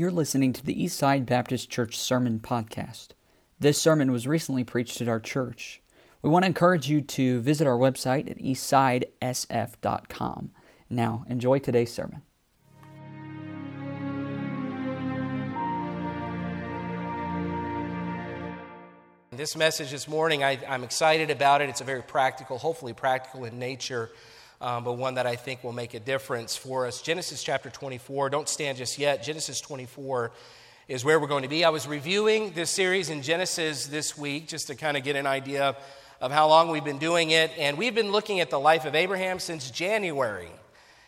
You're listening to the Eastside Baptist Church Sermon Podcast. This sermon was recently preached at our church. We want to encourage you to visit our website at eastsidesf.com. Now, enjoy today's sermon. This message this morning, I, am excited about it. It's a very practical, hopefully practical in nature um, but one that I think will make a difference for us. Genesis chapter 24, don't stand just yet. Genesis 24 is where we're going to be. I was reviewing this series in Genesis this week just to kind of get an idea of how long we've been doing it. And we've been looking at the life of Abraham since January.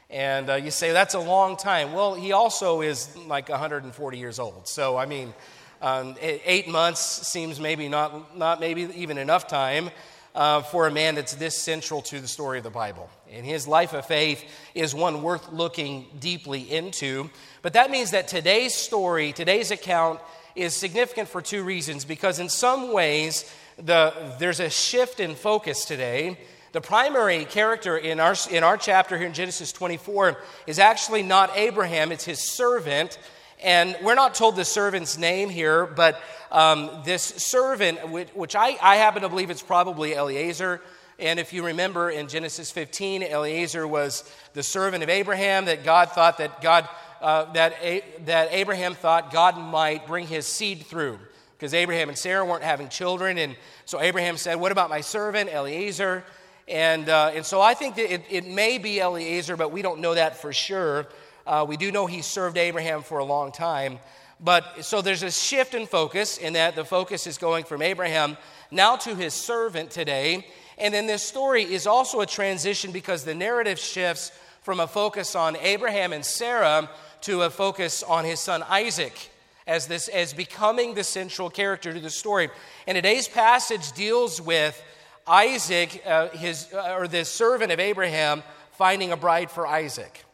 And uh, you say, that's a long time. Well, he also is like 140 years old. So, I mean, um, eight months seems maybe not, not maybe even enough time uh, for a man that's this central to the story of the Bible. And his life of faith is one worth looking deeply into. But that means that today's story, today's account, is significant for two reasons. Because in some ways, the, there's a shift in focus today. The primary character in our, in our chapter here in Genesis 24 is actually not Abraham, it's his servant. And we're not told the servant's name here, but um, this servant, which, which I, I happen to believe it's probably Eliezer. And if you remember in Genesis 15, Eliezer was the servant of Abraham that God thought that God uh, that, A- that Abraham thought God might bring his seed through because Abraham and Sarah weren't having children. And so Abraham said, What about my servant, Eliezer? And, uh, and so I think that it, it may be Eliezer, but we don't know that for sure. Uh, we do know he served Abraham for a long time. But so there's a shift in focus in that the focus is going from Abraham now to his servant today. And then this story is also a transition because the narrative shifts from a focus on Abraham and Sarah to a focus on his son Isaac as this as becoming the central character to the story. And today's passage deals with Isaac, uh, his uh, or the servant of Abraham, finding a bride for Isaac.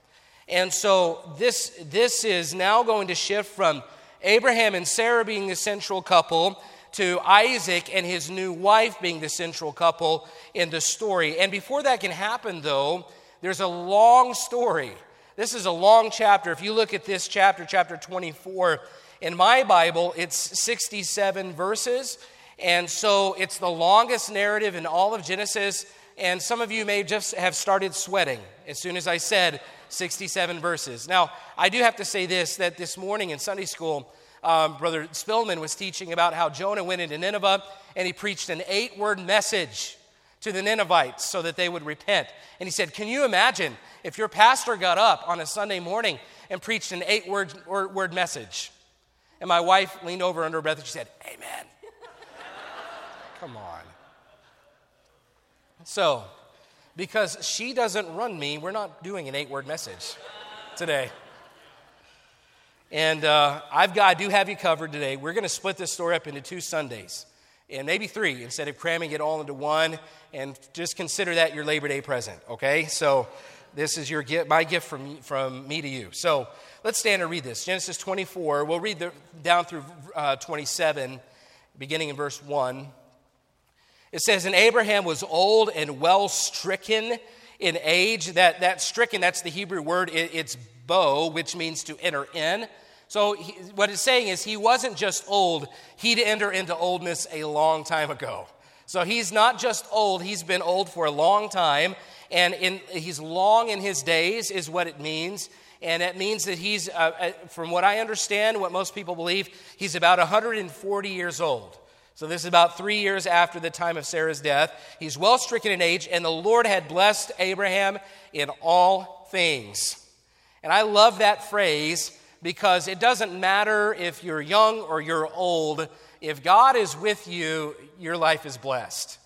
And so this, this is now going to shift from Abraham and Sarah being the central couple to Isaac and his new wife being the central couple in the story. And before that can happen, though, there's a long story. This is a long chapter. If you look at this chapter, chapter 24, in my Bible, it's 67 verses. And so it's the longest narrative in all of Genesis. And some of you may just have started sweating as soon as I said 67 verses. Now, I do have to say this that this morning in Sunday school, um, Brother Spillman was teaching about how Jonah went into Nineveh and he preached an eight word message to the Ninevites so that they would repent. And he said, Can you imagine if your pastor got up on a Sunday morning and preached an eight word, word message? And my wife leaned over under her breath and she said, Amen. Come on. So, because she doesn't run me, we're not doing an eight word message today. And uh, I've got, I do have you covered today. We're going to split this story up into two Sundays and maybe three instead of cramming it all into one. And just consider that your Labor Day present, okay? So this is your gift, my gift from, from me to you. So let's stand and read this Genesis 24. We'll read the, down through uh, 27, beginning in verse 1. It says, And Abraham was old and well stricken in age. That, that stricken, that's the Hebrew word, it, it's bo, which means to enter in. So, he, what it's saying is he wasn't just old, he'd enter into oldness a long time ago. So, he's not just old, he's been old for a long time. And in, he's long in his days, is what it means. And it means that he's, uh, uh from what I understand, what most people believe, he's about 140 years old. So, this is about three years after the time of Sarah's death. He's well stricken in age, and the Lord had blessed Abraham in all things. And I love that phrase because it doesn't matter if you're young or you're old, if God is with you, your life is blessed.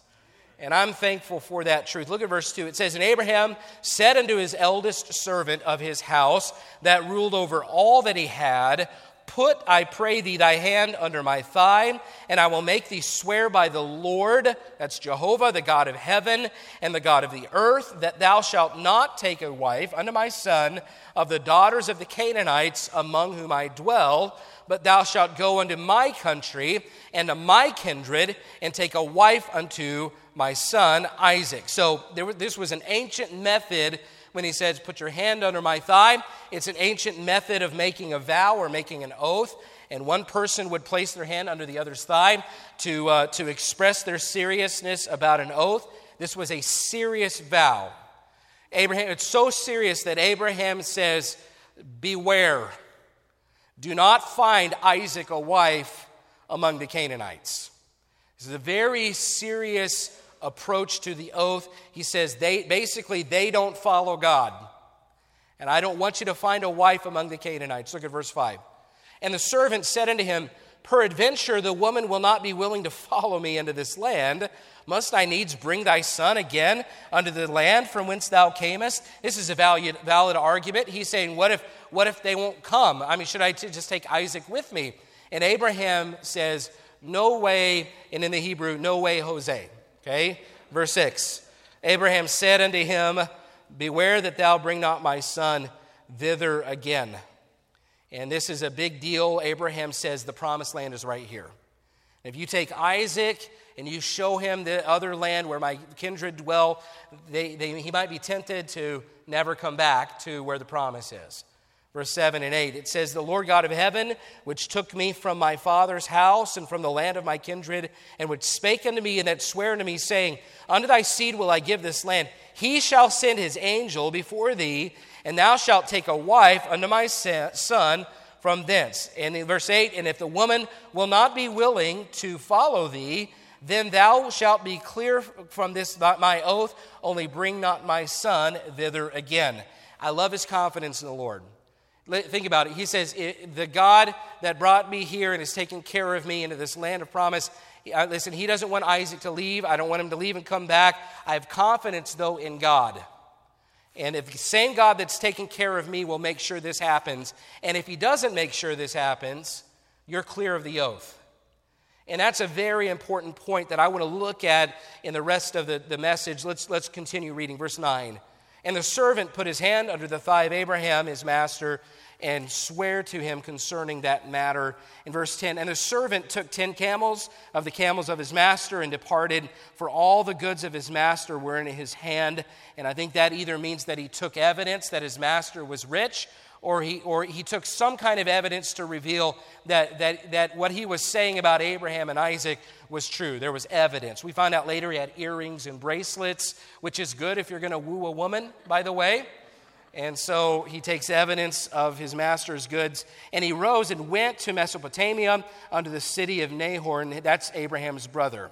And I'm thankful for that truth. Look at verse 2. It says, And Abraham said unto his eldest servant of his house that ruled over all that he had, Put, I pray thee, thy hand under my thigh, and I will make thee swear by the Lord, that's Jehovah, the God of heaven and the God of the earth, that thou shalt not take a wife unto my son of the daughters of the Canaanites among whom I dwell, but thou shalt go unto my country and to my kindred, and take a wife unto my son Isaac. So there, this was an ancient method when he says, Put your hand under my thigh. It's an ancient method of making a vow or making an oath. And one person would place their hand under the other's thigh to, uh, to express their seriousness about an oath. This was a serious vow. Abraham, it's so serious that Abraham says, Beware, do not find Isaac a wife among the Canaanites. This is a very serious approach to the oath. He says they basically they don't follow God. And I don't want you to find a wife among the Canaanites. Look at verse 5. And the servant said unto him, Peradventure the woman will not be willing to follow me into this land. Must I needs bring thy son again unto the land from whence thou camest? This is a valid, valid argument. He's saying, what if, what if they won't come? I mean, should I t- just take Isaac with me? And Abraham says, No way, and in the Hebrew, no way, Jose. Okay? Verse 6 Abraham said unto him, Beware that thou bring not my son thither again. And this is a big deal. Abraham says the promised land is right here. If you take Isaac and you show him the other land where my kindred dwell, they, they, he might be tempted to never come back to where the promise is verse 7 and 8. It says, The Lord God of heaven, which took me from my father's house and from the land of my kindred, and which spake unto me and that sware unto me, saying, Unto thy seed will I give this land. He shall send his angel before thee, and thou shalt take a wife unto my son from thence. And in verse 8, And if the woman will not be willing to follow thee, then thou shalt be clear from this my oath, only bring not my son thither again. I love his confidence in the Lord. Think about it. He says, The God that brought me here and is taking care of me into this land of promise, uh, listen, he doesn't want Isaac to leave. I don't want him to leave and come back. I have confidence, though, in God. And if the same God that's taking care of me will make sure this happens, and if he doesn't make sure this happens, you're clear of the oath. And that's a very important point that I want to look at in the rest of the, the message. Let's, let's continue reading. Verse 9. And the servant put his hand under the thigh of Abraham, his master, and swear to him concerning that matter. In verse 10, and the servant took ten camels of the camels of his master and departed, for all the goods of his master were in his hand. And I think that either means that he took evidence that his master was rich, or he, or he took some kind of evidence to reveal that, that, that what he was saying about Abraham and Isaac was true. There was evidence. We find out later he had earrings and bracelets, which is good if you're going to woo a woman, by the way. And so he takes evidence of his master's goods. And he rose and went to Mesopotamia unto the city of Nahor, and that's Abraham's brother.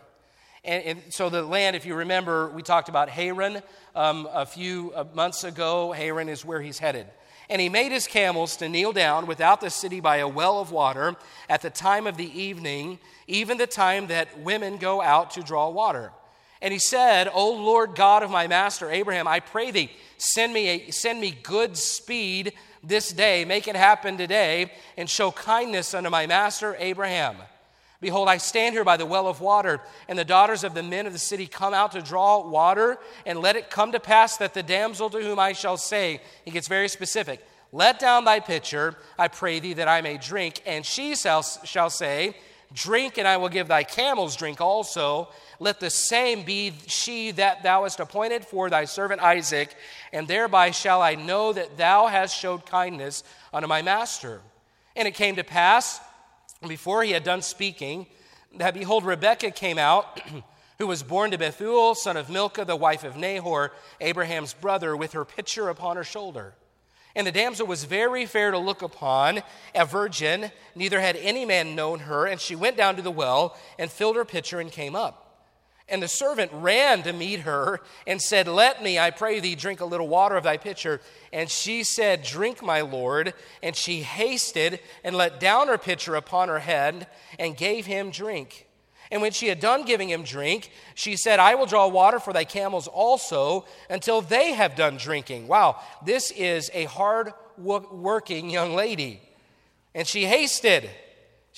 And, and, so the land, if you remember, we talked about Haran um, a few uh, months ago. Haran is where he's headed. And he made his camels to kneel down without the city by a well of water at the time of the evening, even the time that women go out to draw water. And he said, O Lord God of my master Abraham, I pray thee, send me, a, send me good speed this day, make it happen today, and show kindness unto my master Abraham. Behold, I stand here by the well of water, and the daughters of the men of the city come out to draw water, and let it come to pass that the damsel to whom I shall say, he gets very specific, let down thy pitcher, I pray thee, that I may drink. And she shall, shall say, Drink, and I will give thy camels drink also. Let the same be she that thou hast appointed for thy servant Isaac, and thereby shall I know that thou hast showed kindness unto my master. And it came to pass, before he had done speaking, that behold, Rebekah came out, who was born to Bethuel, son of Milcah, the wife of Nahor, Abraham's brother, with her pitcher upon her shoulder. And the damsel was very fair to look upon, a virgin, neither had any man known her. And she went down to the well and filled her pitcher and came up. And the servant ran to meet her and said, Let me, I pray thee, drink a little water of thy pitcher. And she said, Drink, my lord. And she hasted and let down her pitcher upon her head and gave him drink. And when she had done giving him drink, she said, I will draw water for thy camels also until they have done drinking. Wow, this is a hard working young lady. And she hasted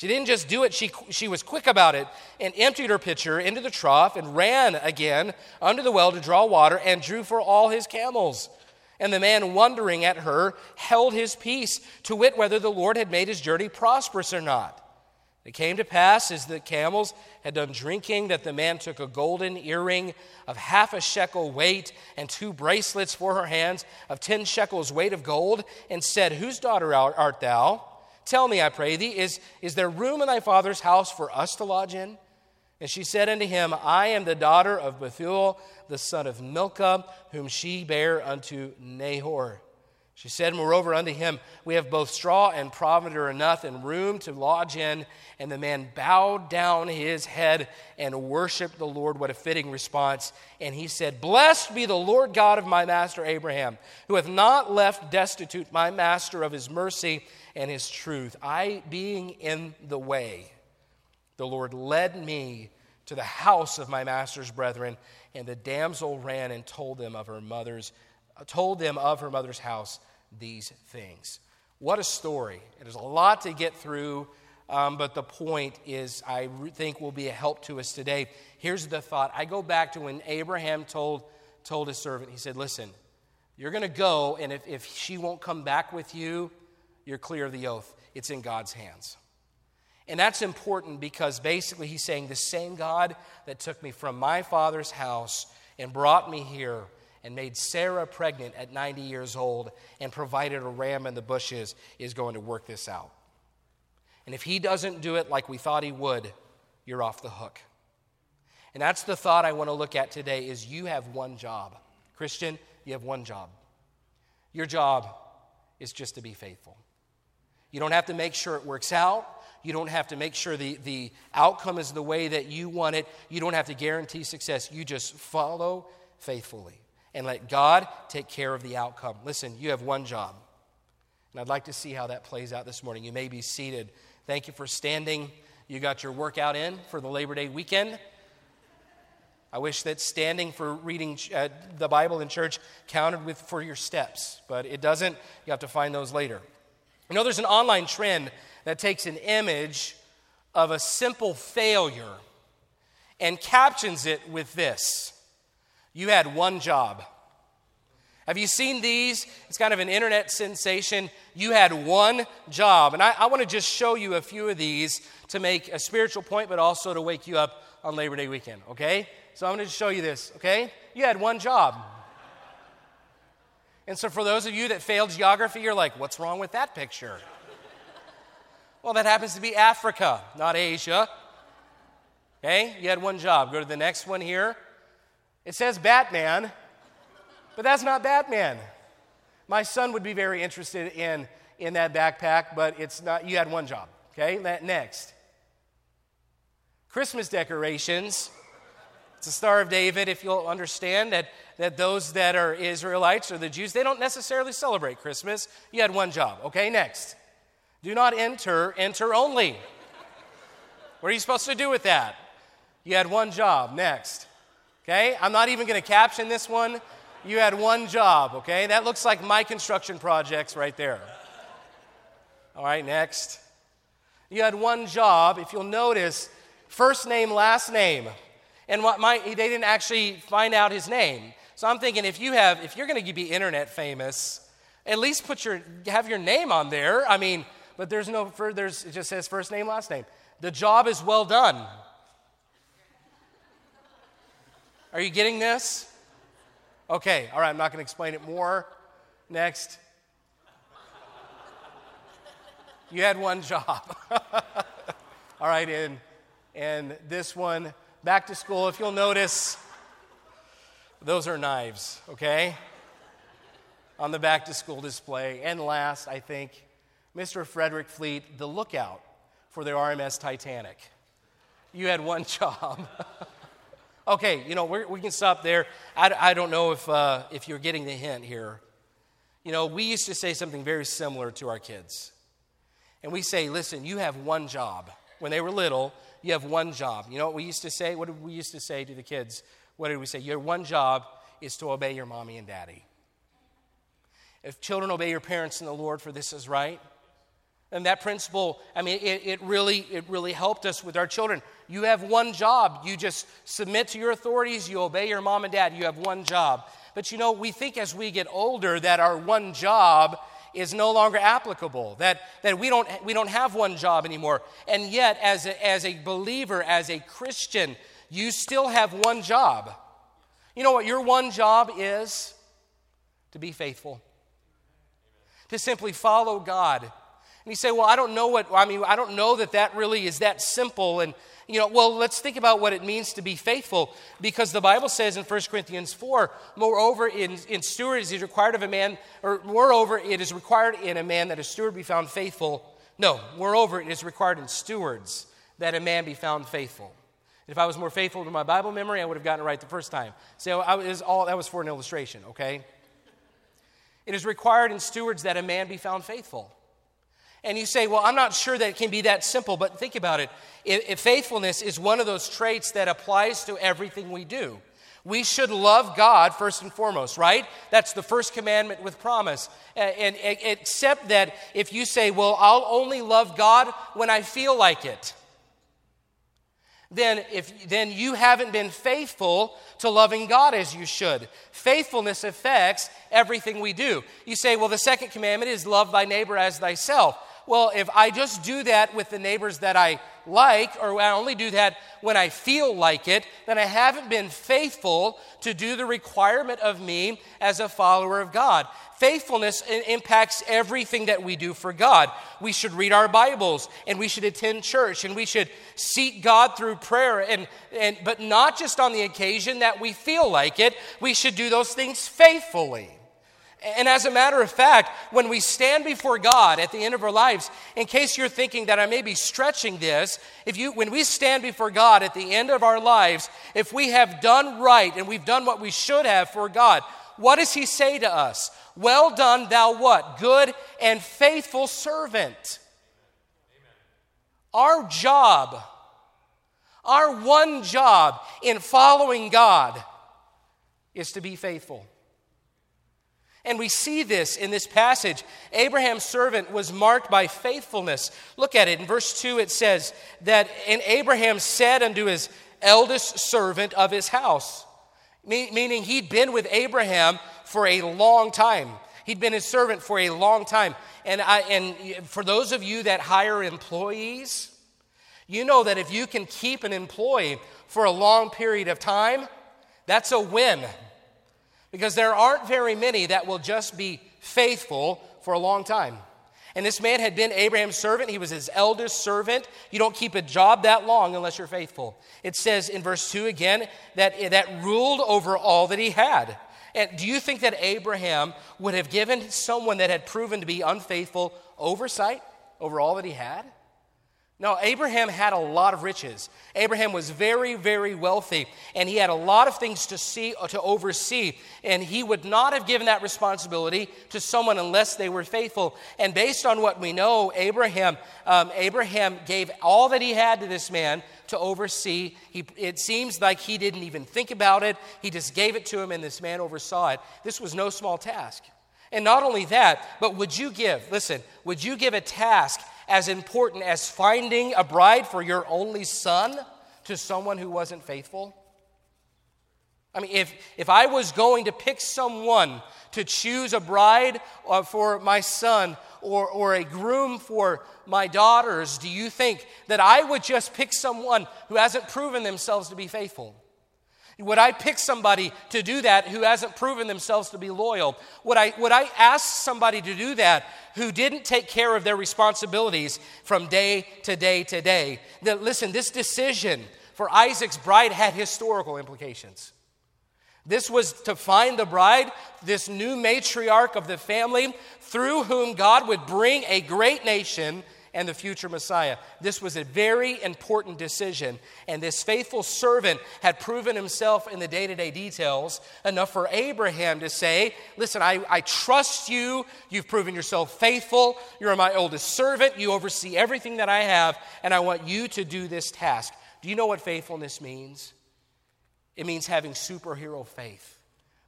she didn't just do it, she, she was quick about it and emptied her pitcher into the trough and ran again under the well to draw water and drew for all his camels. And the man, wondering at her, held his peace to wit whether the Lord had made his journey prosperous or not. It came to pass as the camels had done drinking that the man took a golden earring of half a shekel weight and two bracelets for her hands of ten shekels weight of gold and said, Whose daughter art thou? Tell me, I pray thee, is, is there room in thy father's house for us to lodge in? And she said unto him, I am the daughter of Bethuel, the son of Milcah, whom she bare unto Nahor. She said, Moreover, unto him, We have both straw and provender enough and room to lodge in. And the man bowed down his head and worshiped the Lord. What a fitting response. And he said, Blessed be the Lord God of my master Abraham, who hath not left destitute my master of his mercy and his truth. I, being in the way, the Lord led me to the house of my master's brethren. And the damsel ran and told them of her mother's told them of her mother's house these things. What a story. There's a lot to get through, um, but the point is, I think, will be a help to us today. Here's the thought I go back to when Abraham told, told his servant, he said, Listen, you're going to go, and if, if she won't come back with you, you're clear of the oath. It's in God's hands. And that's important because basically he's saying the same God that took me from my father's house and brought me here and made Sarah pregnant at 90 years old and provided a ram in the bushes is going to work this out. And if he doesn't do it like we thought he would, you're off the hook. And that's the thought I want to look at today is you have one job. Christian, you have one job. Your job is just to be faithful. You don't have to make sure it works out. You don't have to make sure the, the outcome is the way that you want it. You don't have to guarantee success. You just follow faithfully and let God take care of the outcome. Listen, you have one job. And I'd like to see how that plays out this morning. You may be seated. Thank you for standing. You got your workout in for the Labor Day weekend. I wish that standing for reading uh, the Bible in church counted with for your steps, but it doesn't. You have to find those later. You know, there's an online trend that takes an image of a simple failure and captions it with this you had one job. Have you seen these? It's kind of an internet sensation. You had one job. And I, I want to just show you a few of these to make a spiritual point, but also to wake you up on Labor Day weekend, okay? So I'm going to show you this, okay? You had one job. And so for those of you that failed geography, you're like, what's wrong with that picture? well, that happens to be Africa, not Asia. Okay? You had one job. Go to the next one here. It says Batman, but that's not Batman. My son would be very interested in, in that backpack, but it's not, you had one job. Okay, next. Christmas decorations. It's a Star of David, if you'll understand that, that those that are Israelites or the Jews, they don't necessarily celebrate Christmas. You had one job. Okay, next. Do not enter, enter only. What are you supposed to do with that? You had one job. Next. Okay? I'm not even going to caption this one. You had one job, okay? That looks like my construction projects right there. All right, next. You had one job. If you'll notice, first name, last name. And what my, they didn't actually find out his name. So I'm thinking if you have, if you're going to be internet famous, at least put your, have your name on there. I mean, but there's no, there's, it just says first name, last name. The job is well done. Are you getting this? Okay, all right, I'm not going to explain it more. Next. You had one job. all right, and, and this one, back to school, if you'll notice, those are knives, okay? On the back to school display. And last, I think, Mr. Frederick Fleet, the lookout for the RMS Titanic. You had one job. Okay, you know, we can stop there. I, I don't know if, uh, if you're getting the hint here. You know, we used to say something very similar to our kids. And we say, listen, you have one job. When they were little, you have one job. You know what we used to say? What did we used to say to the kids? What did we say? Your one job is to obey your mommy and daddy. If children obey your parents in the Lord, for this is right, and that principle, I mean, it, it, really, it really helped us with our children. You have one job. You just submit to your authorities, you obey your mom and dad. You have one job. But you know, we think as we get older that our one job is no longer applicable, that, that we, don't, we don't have one job anymore. And yet, as a, as a believer, as a Christian, you still have one job. You know what your one job is? To be faithful, to simply follow God. And you say, Well, I don't know what, I mean, I don't know that that really is that simple. And you know, well, let's think about what it means to be faithful because the Bible says in 1 Corinthians 4, moreover, in, in stewards is required of a man, or moreover, it is required in a man that a steward be found faithful. No, moreover, it is required in stewards that a man be found faithful. If I was more faithful to my Bible memory, I would have gotten it right the first time. So I was all, that was for an illustration, okay? It is required in stewards that a man be found faithful. And you say, well, I'm not sure that it can be that simple, but think about it. If, if faithfulness is one of those traits that applies to everything we do. We should love God first and foremost, right? That's the first commandment with promise. And, and, except that if you say, well, I'll only love God when I feel like it, then, if, then you haven't been faithful to loving God as you should. Faithfulness affects everything we do. You say, well, the second commandment is love thy neighbor as thyself well, if I just do that with the neighbors that I like, or I only do that when I feel like it, then I haven't been faithful to do the requirement of me as a follower of God. Faithfulness impacts everything that we do for God. We should read our Bibles and we should attend church and we should seek God through prayer and, and but not just on the occasion that we feel like it. We should do those things faithfully. And as a matter of fact, when we stand before God at the end of our lives, in case you're thinking that I may be stretching this, if you, when we stand before God at the end of our lives, if we have done right and we've done what we should have for God, what does He say to us? Well done, thou what? Good and faithful servant. Our job, our one job in following God is to be faithful. And we see this in this passage. Abraham's servant was marked by faithfulness. Look at it. In verse 2, it says that, And Abraham said unto his eldest servant of his house, meaning he'd been with Abraham for a long time. He'd been his servant for a long time. And, I, and for those of you that hire employees, you know that if you can keep an employee for a long period of time, that's a win because there aren't very many that will just be faithful for a long time. And this man had been Abraham's servant. He was his eldest servant. You don't keep a job that long unless you're faithful. It says in verse 2 again that, that ruled over all that he had. And do you think that Abraham would have given someone that had proven to be unfaithful oversight over all that he had? No, Abraham had a lot of riches. Abraham was very, very wealthy, and he had a lot of things to see to oversee, and he would not have given that responsibility to someone unless they were faithful. And based on what we know, Abraham, um, Abraham gave all that he had to this man to oversee. He, it seems like he didn't even think about it; he just gave it to him, and this man oversaw it. This was no small task. And not only that, but would you give, listen, would you give a task as important as finding a bride for your only son to someone who wasn't faithful? I mean, if, if I was going to pick someone to choose a bride uh, for my son or, or a groom for my daughters, do you think that I would just pick someone who hasn't proven themselves to be faithful? Would I pick somebody to do that who hasn't proven themselves to be loyal? Would I, would I ask somebody to do that who didn't take care of their responsibilities from day to day to day? Now, listen, this decision for Isaac's bride had historical implications. This was to find the bride, this new matriarch of the family, through whom God would bring a great nation and the future Messiah. This was a very important decision, and this faithful servant had proven himself in the day to day details enough for Abraham to say, Listen, I, I trust you. You've proven yourself faithful. You're my oldest servant. You oversee everything that I have, and I want you to do this task. Do you know what faithfulness means? It means having superhero faith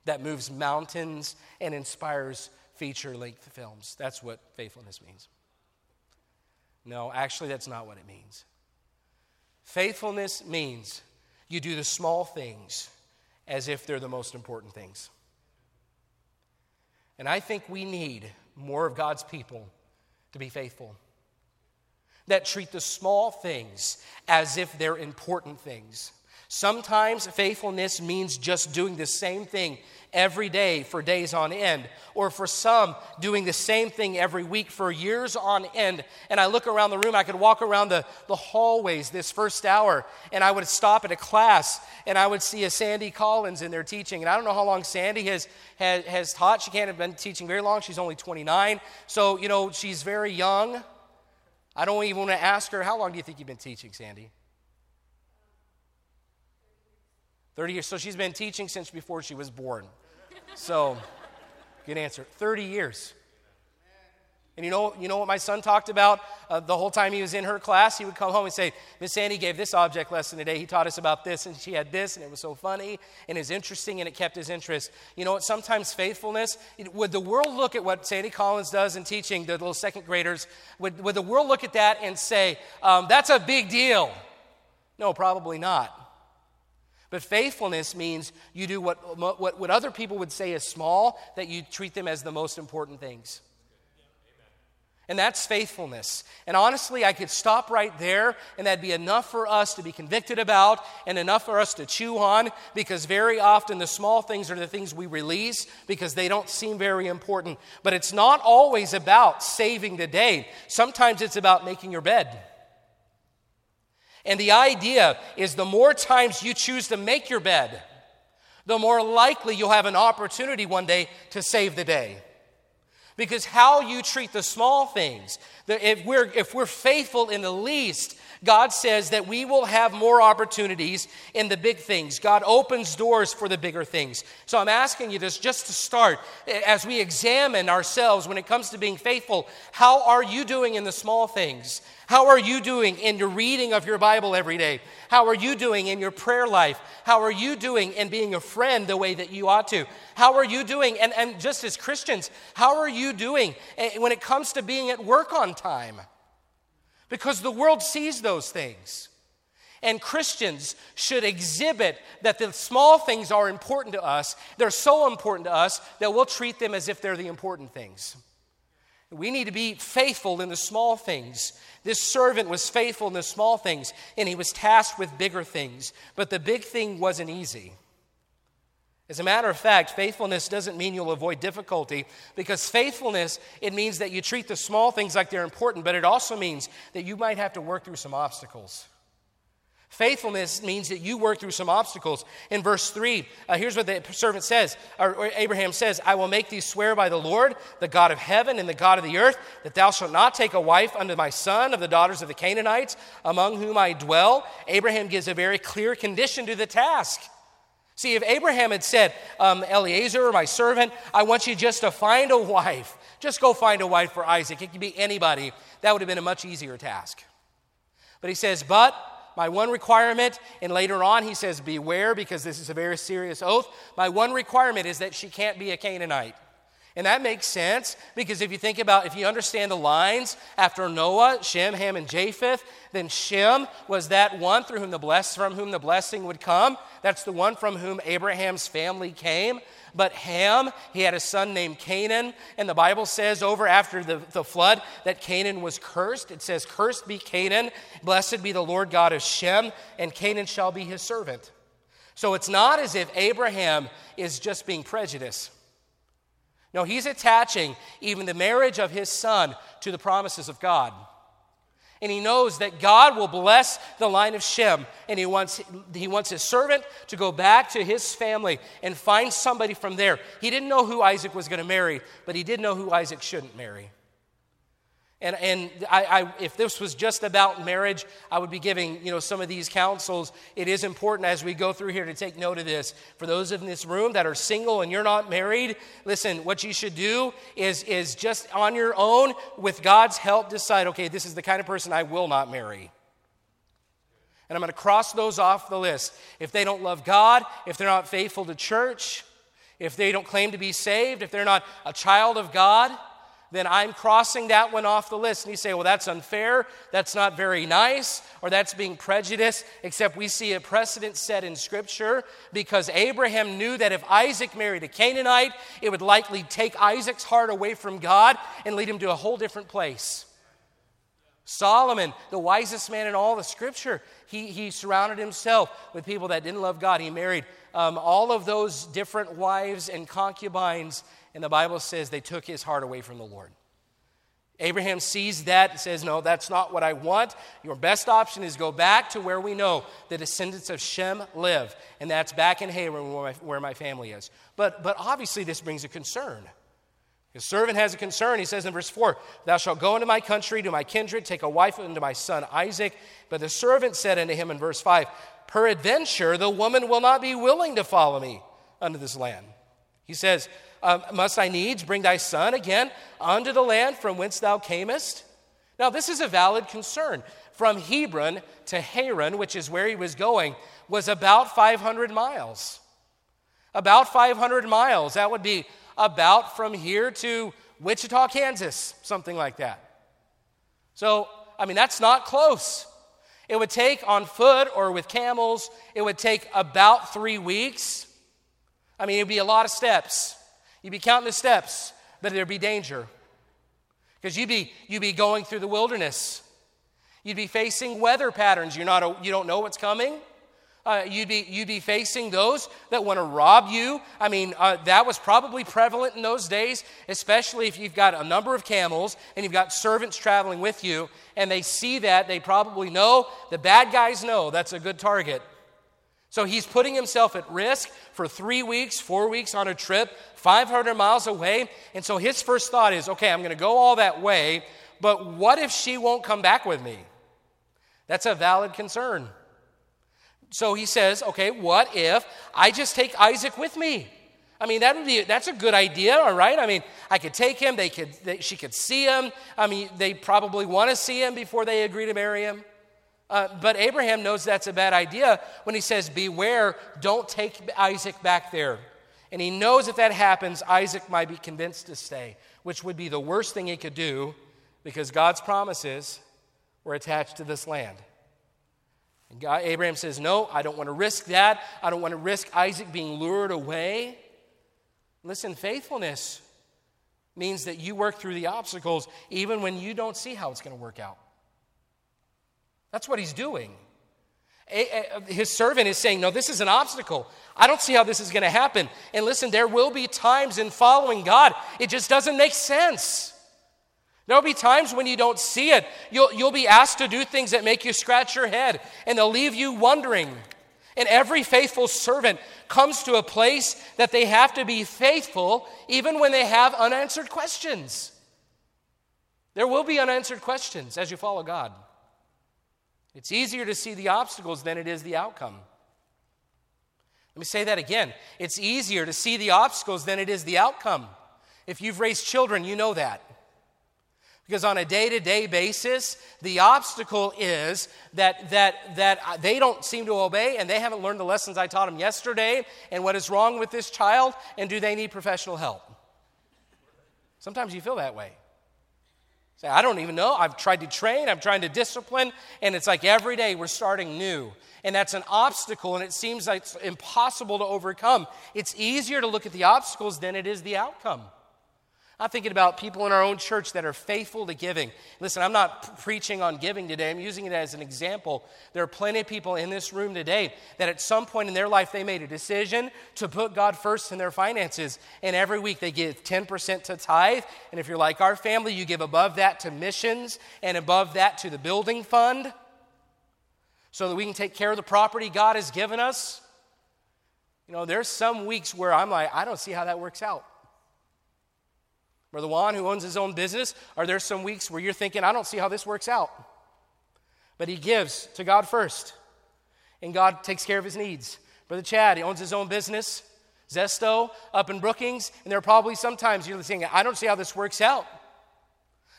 that moves mountains and inspires feature length films. That's what faithfulness means. No, actually, that's not what it means. Faithfulness means you do the small things as if they're the most important things. And I think we need more of God's people to be faithful. That treat the small things as if they're important things. Sometimes faithfulness means just doing the same thing every day for days on end, or for some, doing the same thing every week for years on end. And I look around the room, I could walk around the, the hallways this first hour, and I would stop at a class, and I would see a Sandy Collins in there teaching. And I don't know how long Sandy has, has, has taught. She can't have been teaching very long. She's only 29. So, you know, she's very young. I don't even want to ask her, how long do you think you've been teaching, Sandy? 30 years. So she's been teaching since before she was born. So, good answer. 30 years. And you know, you know what my son talked about uh, the whole time he was in her class? He would come home and say, Miss Sandy gave this object lesson today. He taught us about this, and she had this, and it was so funny, and it was interesting, and it kept his interest. You know what? Sometimes faithfulness, would the world look at what Sandy Collins does in teaching the little second graders? Would, would the world look at that and say, um, that's a big deal? No, probably not. But faithfulness means you do what, what, what other people would say is small, that you treat them as the most important things. And that's faithfulness. And honestly, I could stop right there, and that'd be enough for us to be convicted about and enough for us to chew on because very often the small things are the things we release because they don't seem very important. But it's not always about saving the day, sometimes it's about making your bed. And the idea is the more times you choose to make your bed, the more likely you'll have an opportunity one day to save the day. Because how you treat the small things, if we're, if we're faithful in the least, God says that we will have more opportunities in the big things. God opens doors for the bigger things. So I'm asking you this just to start as we examine ourselves when it comes to being faithful. How are you doing in the small things? How are you doing in your reading of your Bible every day? How are you doing in your prayer life? How are you doing in being a friend the way that you ought to? How are you doing? And, and just as Christians, how are you doing eh, when it comes to being at work on time? Because the world sees those things. And Christians should exhibit that the small things are important to us. They're so important to us that we'll treat them as if they're the important things. We need to be faithful in the small things. This servant was faithful in the small things, and he was tasked with bigger things. But the big thing wasn't easy. As a matter of fact, faithfulness doesn't mean you'll avoid difficulty because faithfulness, it means that you treat the small things like they're important, but it also means that you might have to work through some obstacles. Faithfulness means that you work through some obstacles. In verse 3, uh, here's what the servant says, or, or Abraham says, I will make thee swear by the Lord, the God of heaven and the God of the earth, that thou shalt not take a wife unto my son of the daughters of the Canaanites, among whom I dwell. Abraham gives a very clear condition to the task. See, if Abraham had said, um, Eliezer, my servant, I want you just to find a wife, just go find a wife for Isaac, it could be anybody, that would have been a much easier task. But he says, But my one requirement, and later on he says, Beware, because this is a very serious oath. My one requirement is that she can't be a Canaanite. And that makes sense because if you think about, if you understand the lines after Noah, Shem, Ham, and Japheth, then Shem was that one through whom the bless, from whom the blessing would come. That's the one from whom Abraham's family came. But Ham, he had a son named Canaan, and the Bible says over after the, the flood that Canaan was cursed. It says, Cursed be Canaan, blessed be the Lord God of Shem, and Canaan shall be his servant. So it's not as if Abraham is just being prejudiced. No, he's attaching even the marriage of his son to the promises of God. And he knows that God will bless the line of Shem. And he wants, he wants his servant to go back to his family and find somebody from there. He didn't know who Isaac was going to marry, but he did know who Isaac shouldn't marry. And, and I, I, if this was just about marriage, I would be giving you know, some of these counsels. It is important as we go through here to take note of this. For those in this room that are single and you're not married, listen, what you should do is, is just on your own, with God's help, decide okay, this is the kind of person I will not marry. And I'm going to cross those off the list. If they don't love God, if they're not faithful to church, if they don't claim to be saved, if they're not a child of God, then I'm crossing that one off the list. And you say, well, that's unfair, that's not very nice, or that's being prejudiced, except we see a precedent set in Scripture because Abraham knew that if Isaac married a Canaanite, it would likely take Isaac's heart away from God and lead him to a whole different place. Solomon, the wisest man in all the Scripture, he, he surrounded himself with people that didn't love God. He married um, all of those different wives and concubines and the Bible says they took his heart away from the Lord. Abraham sees that and says, No, that's not what I want. Your best option is go back to where we know the descendants of Shem live, and that's back in Haran where my, where my family is. But, but obviously, this brings a concern. His servant has a concern. He says in verse 4 Thou shalt go into my country, to my kindred, take a wife unto my son Isaac. But the servant said unto him in verse 5 Peradventure the woman will not be willing to follow me unto this land. He says, um, Must I needs bring thy son again unto the land from whence thou camest? Now, this is a valid concern. From Hebron to Haran, which is where he was going, was about 500 miles. About 500 miles. That would be about from here to Wichita, Kansas, something like that. So, I mean, that's not close. It would take on foot or with camels, it would take about three weeks. I mean, it would be a lot of steps. You'd be counting the steps, but there'd be danger. Because you'd be, you'd be going through the wilderness. You'd be facing weather patterns. You're not a, you don't know what's coming. Uh, you'd, be, you'd be facing those that want to rob you. I mean, uh, that was probably prevalent in those days, especially if you've got a number of camels and you've got servants traveling with you, and they see that. They probably know, the bad guys know that's a good target. So he's putting himself at risk for three weeks, four weeks on a trip, 500 miles away. And so his first thought is okay, I'm going to go all that way, but what if she won't come back with me? That's a valid concern. So he says, okay, what if I just take Isaac with me? I mean, that would be that's a good idea, all right? I mean, I could take him, they could they, she could see him. I mean, they probably want to see him before they agree to marry him. Uh, but Abraham knows that's a bad idea when he says, Beware, don't take Isaac back there. And he knows if that happens, Isaac might be convinced to stay, which would be the worst thing he could do because God's promises were attached to this land. And God, Abraham says, No, I don't want to risk that. I don't want to risk Isaac being lured away. Listen, faithfulness means that you work through the obstacles even when you don't see how it's going to work out. That's what he's doing. His servant is saying, No, this is an obstacle. I don't see how this is going to happen. And listen, there will be times in following God, it just doesn't make sense. There'll be times when you don't see it. You'll, you'll be asked to do things that make you scratch your head, and they'll leave you wondering. And every faithful servant comes to a place that they have to be faithful even when they have unanswered questions. There will be unanswered questions as you follow God. It's easier to see the obstacles than it is the outcome. Let me say that again. It's easier to see the obstacles than it is the outcome. If you've raised children, you know that. Because on a day to day basis, the obstacle is that, that, that uh, they don't seem to obey and they haven't learned the lessons I taught them yesterday and what is wrong with this child and do they need professional help. Sometimes you feel that way. Say, I don't even know. I've tried to train, I'm trying to discipline, and it's like every day we're starting new. And that's an obstacle, and it seems like it's impossible to overcome. It's easier to look at the obstacles than it is the outcome. I'm thinking about people in our own church that are faithful to giving. Listen, I'm not preaching on giving today, I'm using it as an example. There are plenty of people in this room today that at some point in their life they made a decision to put God first in their finances. And every week they give 10% to tithe. And if you're like our family, you give above that to missions and above that to the building fund so that we can take care of the property God has given us. You know, there's some weeks where I'm like, I don't see how that works out. Brother Juan, who owns his own business, are there some weeks where you're thinking, I don't see how this works out? But he gives to God first, and God takes care of his needs. Brother Chad, he owns his own business, Zesto, up in Brookings, and there are probably sometimes you're thinking, I don't see how this works out.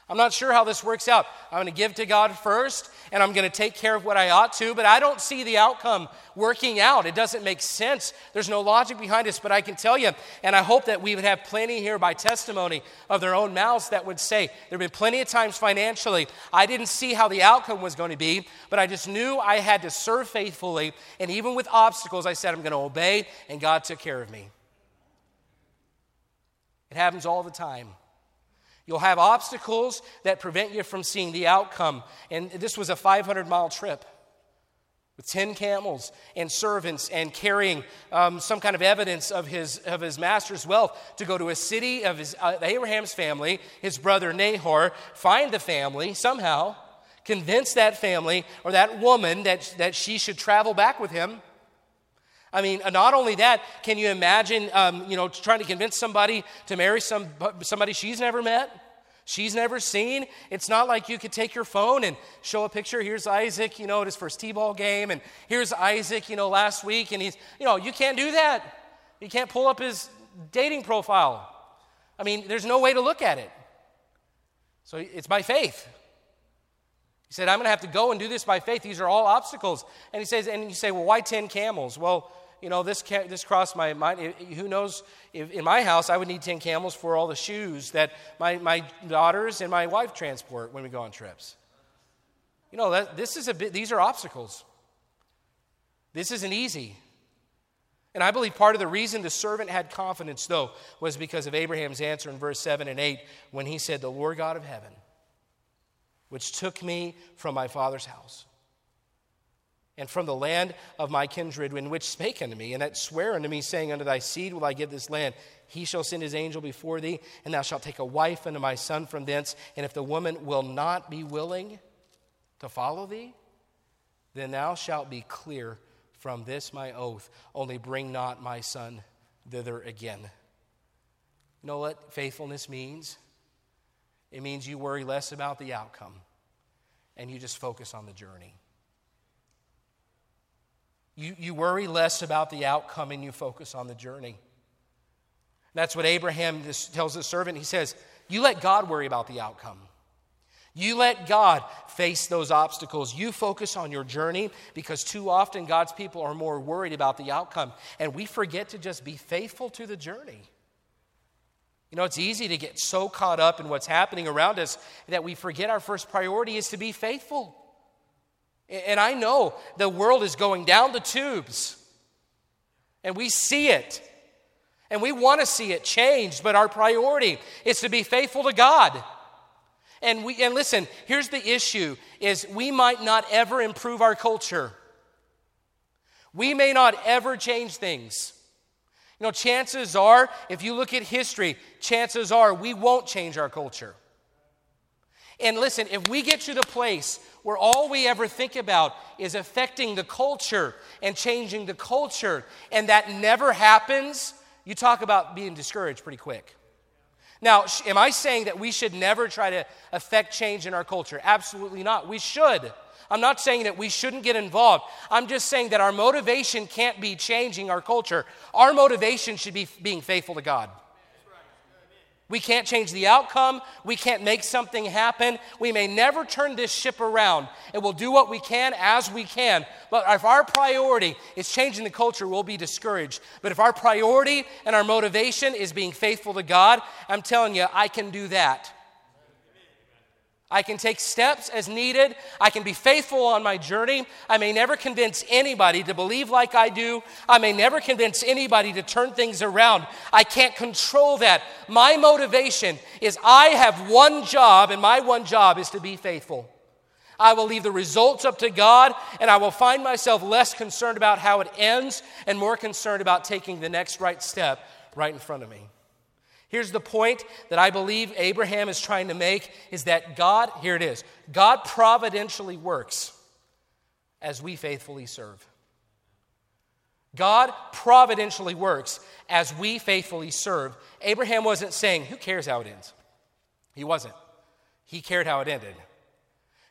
I'm not sure how this works out. I'm going to give to God first, and I'm going to take care of what I ought to, but I don't see the outcome working out. It doesn't make sense. There's no logic behind this, but I can tell you, and I hope that we would have plenty here by testimony of their own mouths that would say, There have been plenty of times financially, I didn't see how the outcome was going to be, but I just knew I had to serve faithfully, and even with obstacles, I said, I'm going to obey, and God took care of me. It happens all the time. You'll have obstacles that prevent you from seeing the outcome. And this was a 500 mile trip with 10 camels and servants and carrying um, some kind of evidence of his, of his master's wealth to go to a city of his, uh, Abraham's family, his brother Nahor, find the family somehow, convince that family or that woman that, that she should travel back with him. I mean, not only that, can you imagine, um, you know, trying to convince somebody to marry some, somebody she's never met? she's never seen. It's not like you could take your phone and show a picture. Here's Isaac, you know, at his first T ball game, and here's Isaac, you know, last week, and he's, you know, you can't do that. You can't pull up his dating profile. I mean, there's no way to look at it. So it's by faith. He said, I'm going to have to go and do this by faith. These are all obstacles. And he says, and you say, well, why 10 camels? Well, you know, this, this crossed my mind. Eh, who knows, if, in my house, I would need 10 camels for all the shoes that my, my daughters and my wife transport when we go on trips. You know, that, this is a bit, these are obstacles. This isn't easy. And I believe part of the reason the servant had confidence, though, was because of Abraham's answer in verse 7 and 8 when he said, The Lord God of heaven, which took me from my father's house and from the land of my kindred, in which spake unto me, and that swear unto me, saying, Unto thy seed will I give this land. He shall send his angel before thee, and thou shalt take a wife unto my son from thence. And if the woman will not be willing to follow thee, then thou shalt be clear from this my oath. Only bring not my son thither again. You know what faithfulness means? It means you worry less about the outcome and you just focus on the journey. You, you worry less about the outcome and you focus on the journey. That's what Abraham tells the servant. He says, You let God worry about the outcome. You let God face those obstacles. You focus on your journey because too often God's people are more worried about the outcome. And we forget to just be faithful to the journey. You know, it's easy to get so caught up in what's happening around us that we forget our first priority is to be faithful. And I know the world is going down the tubes, and we see it. And we want to see it changed, but our priority is to be faithful to God. And we and listen, here's the issue is we might not ever improve our culture. We may not ever change things. You know, chances are, if you look at history, chances are we won't change our culture. And listen, if we get to the place where all we ever think about is affecting the culture and changing the culture, and that never happens, you talk about being discouraged pretty quick. Now, am I saying that we should never try to affect change in our culture? Absolutely not. We should. I'm not saying that we shouldn't get involved. I'm just saying that our motivation can't be changing our culture. Our motivation should be being faithful to God. We can't change the outcome. We can't make something happen. We may never turn this ship around. And we'll do what we can as we can. But if our priority is changing the culture, we'll be discouraged. But if our priority and our motivation is being faithful to God, I'm telling you, I can do that. I can take steps as needed. I can be faithful on my journey. I may never convince anybody to believe like I do. I may never convince anybody to turn things around. I can't control that. My motivation is I have one job, and my one job is to be faithful. I will leave the results up to God, and I will find myself less concerned about how it ends and more concerned about taking the next right step right in front of me. Here's the point that I believe Abraham is trying to make is that God, here it is, God providentially works as we faithfully serve. God providentially works as we faithfully serve. Abraham wasn't saying, Who cares how it ends? He wasn't. He cared how it ended.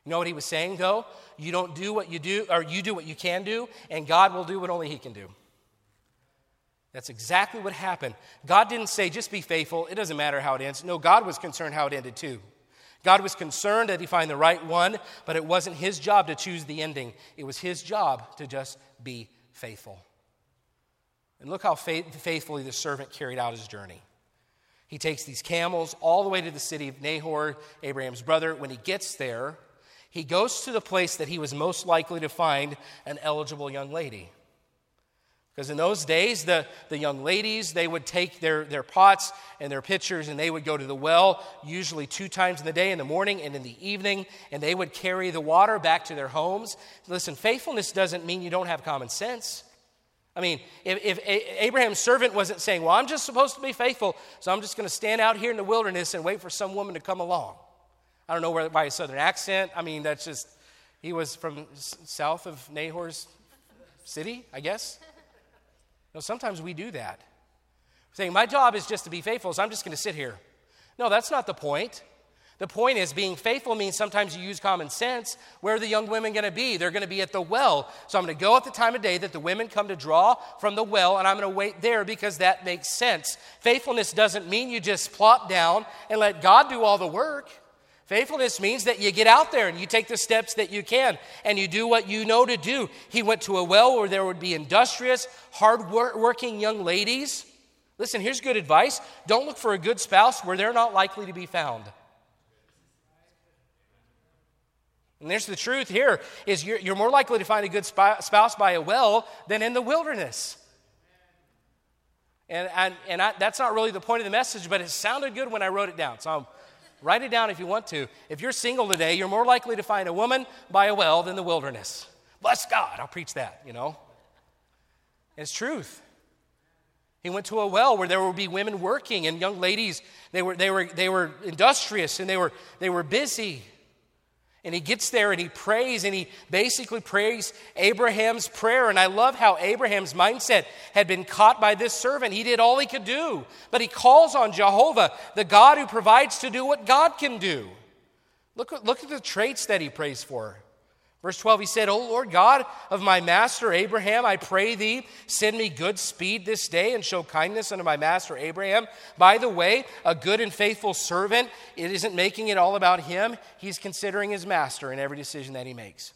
You know what he was saying, though? You don't do what you do, or you do what you can do, and God will do what only He can do. That's exactly what happened. God didn't say, just be faithful. It doesn't matter how it ends. No, God was concerned how it ended too. God was concerned that he find the right one, but it wasn't his job to choose the ending. It was his job to just be faithful. And look how faith- faithfully the servant carried out his journey. He takes these camels all the way to the city of Nahor, Abraham's brother. When he gets there, he goes to the place that he was most likely to find an eligible young lady. Because in those days, the, the young ladies, they would take their, their pots and their pitchers and they would go to the well, usually two times in the day, in the morning and in the evening, and they would carry the water back to their homes. Listen, faithfulness doesn't mean you don't have common sense. I mean, if, if Abraham's servant wasn't saying, Well, I'm just supposed to be faithful, so I'm just going to stand out here in the wilderness and wait for some woman to come along. I don't know where by his southern accent. I mean, that's just, he was from south of Nahor's city, I guess. No, sometimes we do that. Saying, my job is just to be faithful, so I'm just going to sit here. No, that's not the point. The point is, being faithful means sometimes you use common sense. Where are the young women going to be? They're going to be at the well. So I'm going to go at the time of day that the women come to draw from the well, and I'm going to wait there because that makes sense. Faithfulness doesn't mean you just plop down and let God do all the work. Faithfulness means that you get out there and you take the steps that you can and you do what you know to do. He went to a well where there would be industrious, hard-working young ladies. Listen, here's good advice don't look for a good spouse where they're not likely to be found. And there's the truth here is you're, you're more likely to find a good spouse by a well than in the wilderness. And, and, and I, that's not really the point of the message, but it sounded good when I wrote it down. So I'm, Write it down if you want to. If you're single today, you're more likely to find a woman by a well than the wilderness. Bless God, I'll preach that, you know. It's truth. He went to a well where there would be women working and young ladies. They were, they were, they were industrious and they were, they were busy. And he gets there and he prays and he basically prays Abraham's prayer. And I love how Abraham's mindset had been caught by this servant. He did all he could do, but he calls on Jehovah, the God who provides, to do what God can do. Look, look at the traits that he prays for. Verse 12, he said, O Lord God of my master Abraham, I pray thee, send me good speed this day and show kindness unto my master Abraham. By the way, a good and faithful servant, it isn't making it all about him. He's considering his master in every decision that he makes.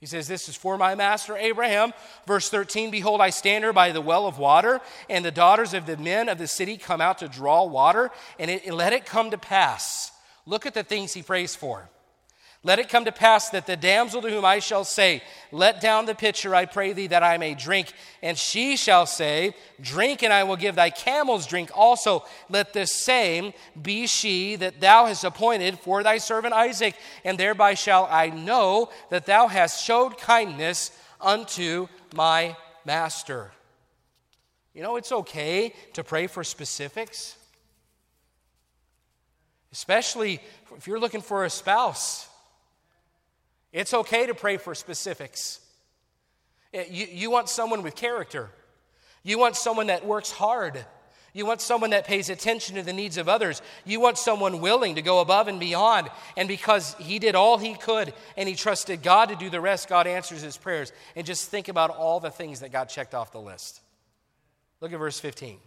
He says, This is for my master Abraham. Verse 13 Behold, I stand here by the well of water, and the daughters of the men of the city come out to draw water, and it, let it come to pass. Look at the things he prays for. Let it come to pass that the damsel to whom I shall say, Let down the pitcher, I pray thee, that I may drink. And she shall say, Drink, and I will give thy camels drink also. Let the same be she that thou hast appointed for thy servant Isaac. And thereby shall I know that thou hast showed kindness unto my master. You know, it's okay to pray for specifics, especially if you're looking for a spouse. It's okay to pray for specifics. Eh, you, you want someone with character. You want someone that works hard. You want someone that pays attention to the needs of others. You want someone willing to go above and beyond. And because he did all he could and he trusted God to do the rest, God answers his prayers. And just think about all the things that God checked off the list. Look at verse 15.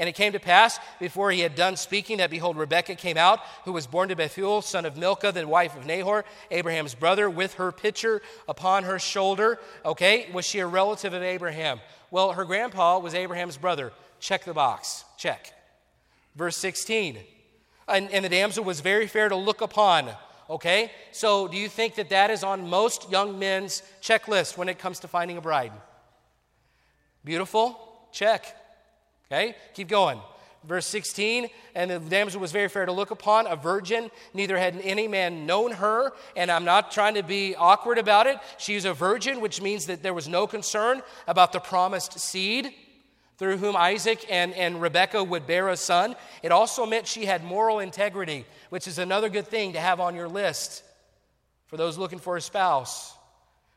And it came to pass, before he had done speaking, that behold, Rebekah came out, who was born to Bethuel, son of Milcah, the wife of Nahor, Abraham's brother, with her pitcher upon her shoulder. Okay, was she a relative of Abraham? Well, her grandpa was Abraham's brother. Check the box. Check. Verse 16. And, and the damsel was very fair to look upon. Okay, so do you think that that is on most young men's checklist when it comes to finding a bride? Beautiful? Check. Okay, keep going. Verse 16, and the damsel was very fair to look upon, a virgin, neither had any man known her. And I'm not trying to be awkward about it. She's a virgin, which means that there was no concern about the promised seed through whom Isaac and, and Rebekah would bear a son. It also meant she had moral integrity, which is another good thing to have on your list for those looking for a spouse.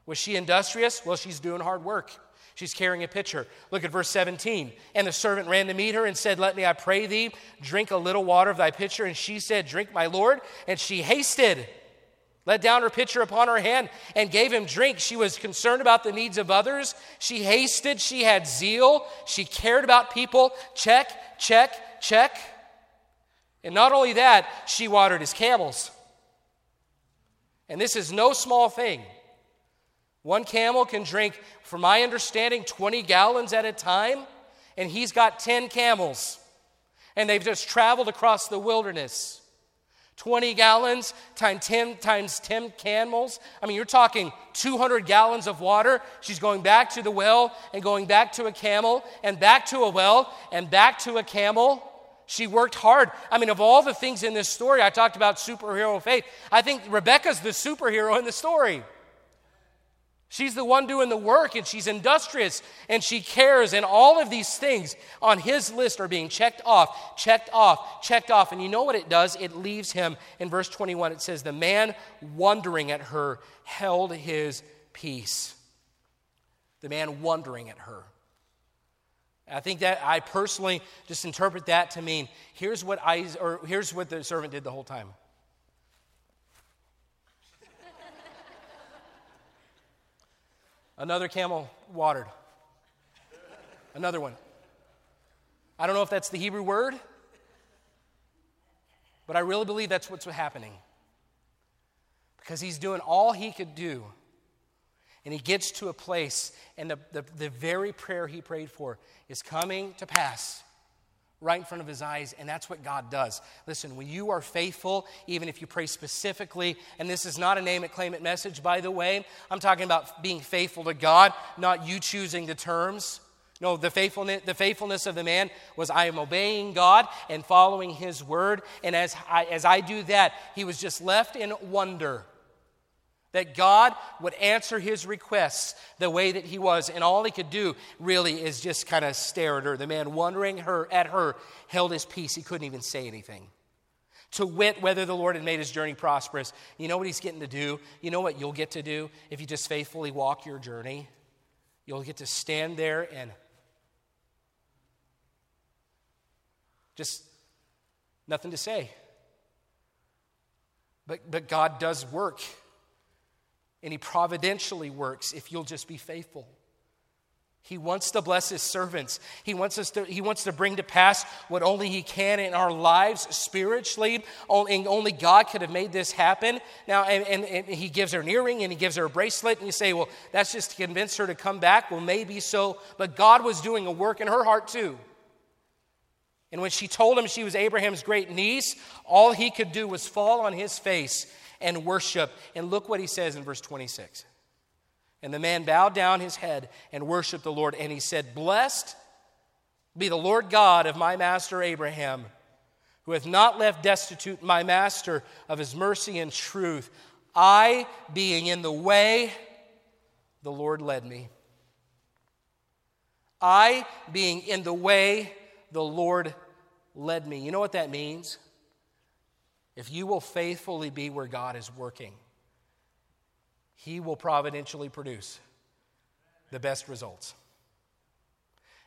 Was she industrious? Well, she's doing hard work. She's carrying a pitcher. Look at verse 17. And the servant ran to meet her and said, Let me, I pray thee, drink a little water of thy pitcher. And she said, Drink, my Lord. And she hasted, let down her pitcher upon her hand, and gave him drink. She was concerned about the needs of others. She hasted. She had zeal. She cared about people. Check, check, check. And not only that, she watered his camels. And this is no small thing. One camel can drink, from my understanding, 20 gallons at a time, and he's got 10 camels. And they've just traveled across the wilderness. 20 gallons times 10 times 10 camels. I mean, you're talking 200 gallons of water. She's going back to the well and going back to a camel and back to a well and back to a camel. She worked hard. I mean, of all the things in this story, I talked about superhero faith. I think Rebecca's the superhero in the story. She's the one doing the work and she's industrious and she cares, and all of these things on his list are being checked off, checked off, checked off. And you know what it does? It leaves him in verse 21. It says, The man wondering at her held his peace. The man wondering at her. I think that I personally just interpret that to mean here's what I or here's what the servant did the whole time. Another camel watered. Another one. I don't know if that's the Hebrew word, but I really believe that's what's happening. Because he's doing all he could do. And he gets to a place, and the, the, the very prayer he prayed for is coming to pass right in front of his eyes, and that's what God does. Listen, when you are faithful, even if you pray specifically, and this is not a name it, claim it message, by the way, I'm talking about being faithful to God, not you choosing the terms. No, the faithfulness, the faithfulness of the man was I am obeying God and following his word. And as I, as I do that, he was just left in wonder that God would answer his requests the way that he was. And all he could do really is just kind of stare at her. The man, wondering her, at her, held his peace. He couldn't even say anything. To wit, whether the Lord had made his journey prosperous. You know what he's getting to do? You know what you'll get to do if you just faithfully walk your journey? You'll get to stand there and just nothing to say. But, but God does work and He providentially works if you'll just be faithful. He wants to bless his servants. He wants us to, he wants to bring to pass what only he can in our lives spiritually. Only, only God could have made this happen. Now, and, and, and, he gives her an earring and he gives her a bracelet, and you say, well, that's just to convince her to come back. Well, maybe so, but God was doing a work in her heart too. And when she told him she was Abraham's great niece, all he could do was fall on his face and worship. And look what he says in verse 26. And the man bowed down his head and worshiped the Lord. And he said, Blessed be the Lord God of my master Abraham, who hath not left destitute my master of his mercy and truth. I, being in the way, the Lord led me. I, being in the way, the Lord led me. You know what that means? If you will faithfully be where God is working, He will providentially produce the best results.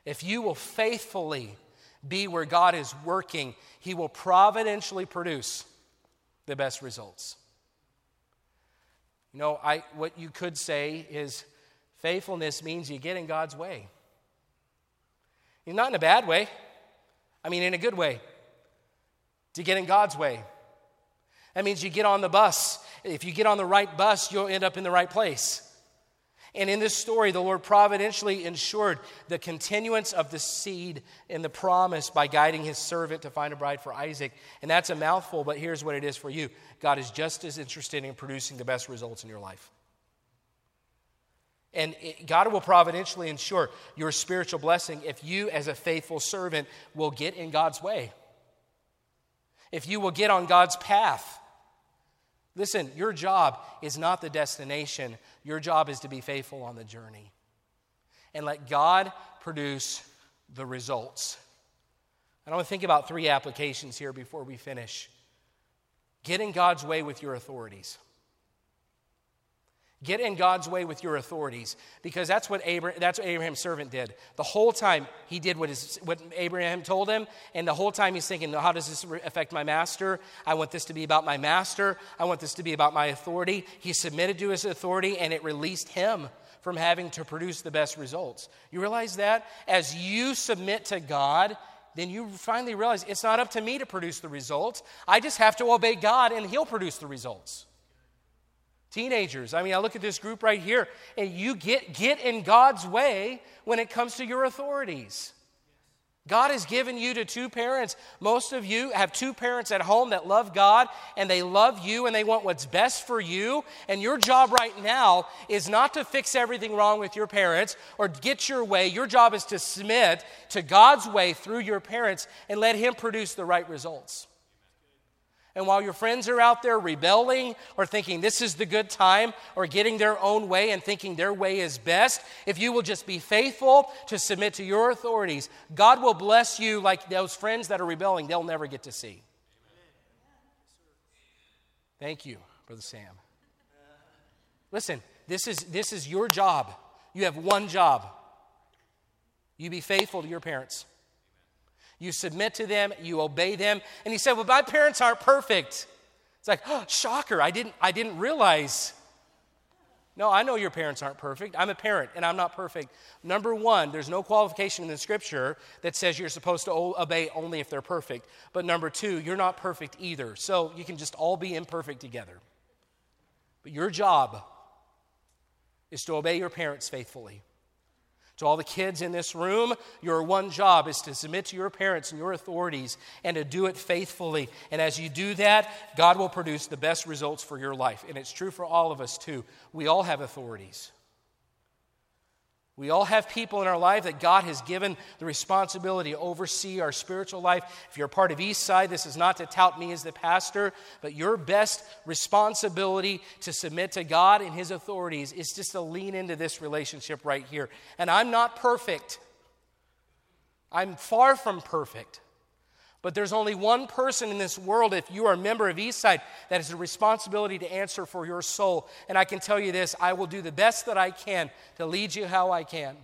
If you will faithfully be where God is working, He will providentially produce the best results. You know, I, what you could say is faithfulness means you get in God's way. Not in a bad way, I mean, in a good way. To get in God's way. That means you get on the bus. If you get on the right bus, you'll end up in the right place. And in this story, the Lord providentially ensured the continuance of the seed in the promise by guiding his servant to find a bride for Isaac. And that's a mouthful, but here's what it is for you God is just as interested in producing the best results in your life. And God will providentially ensure your spiritual blessing if you, as a faithful servant, will get in God's way. If you will get on God's path. Listen, your job is not the destination. Your job is to be faithful on the journey. And let God produce the results. And I want to think about three applications here before we finish. Get in God's way with your authorities. Get in God's way with your authorities because that's what, Abraham, that's what Abraham's servant did. The whole time he did what, his, what Abraham told him, and the whole time he's thinking, how does this affect my master? I want this to be about my master. I want this to be about my authority. He submitted to his authority, and it released him from having to produce the best results. You realize that? As you submit to God, then you finally realize it's not up to me to produce the results. I just have to obey God and He'll produce the results. Teenagers, I mean, I look at this group right here, and you get, get in God's way when it comes to your authorities. God has given you to two parents. Most of you have two parents at home that love God and they love you and they want what's best for you. And your job right now is not to fix everything wrong with your parents or get your way. Your job is to submit to God's way through your parents and let Him produce the right results. And while your friends are out there rebelling or thinking this is the good time or getting their own way and thinking their way is best, if you will just be faithful to submit to your authorities, God will bless you like those friends that are rebelling, they'll never get to see. Thank you, Brother Sam. Listen, this is, this is your job. You have one job. You be faithful to your parents. You submit to them, you obey them. And he said, Well, my parents aren't perfect. It's like, oh, shocker, I didn't, I didn't realize. No, I know your parents aren't perfect. I'm a parent and I'm not perfect. Number one, there's no qualification in the scripture that says you're supposed to obey only if they're perfect. But number two, you're not perfect either. So you can just all be imperfect together. But your job is to obey your parents faithfully. To all the kids in this room, your one job is to submit to your parents and your authorities and to do it faithfully. And as you do that, God will produce the best results for your life. And it's true for all of us, too. We all have authorities. We all have people in our life that God has given the responsibility to oversee our spiritual life. If you're a part of Eastside, this is not to tout me as the pastor, but your best responsibility to submit to God and His authorities is just to lean into this relationship right here. And I'm not perfect, I'm far from perfect. But there's only one person in this world, if you are a member of Eastside, that has a responsibility to answer for your soul. And I can tell you this I will do the best that I can to lead you how I can.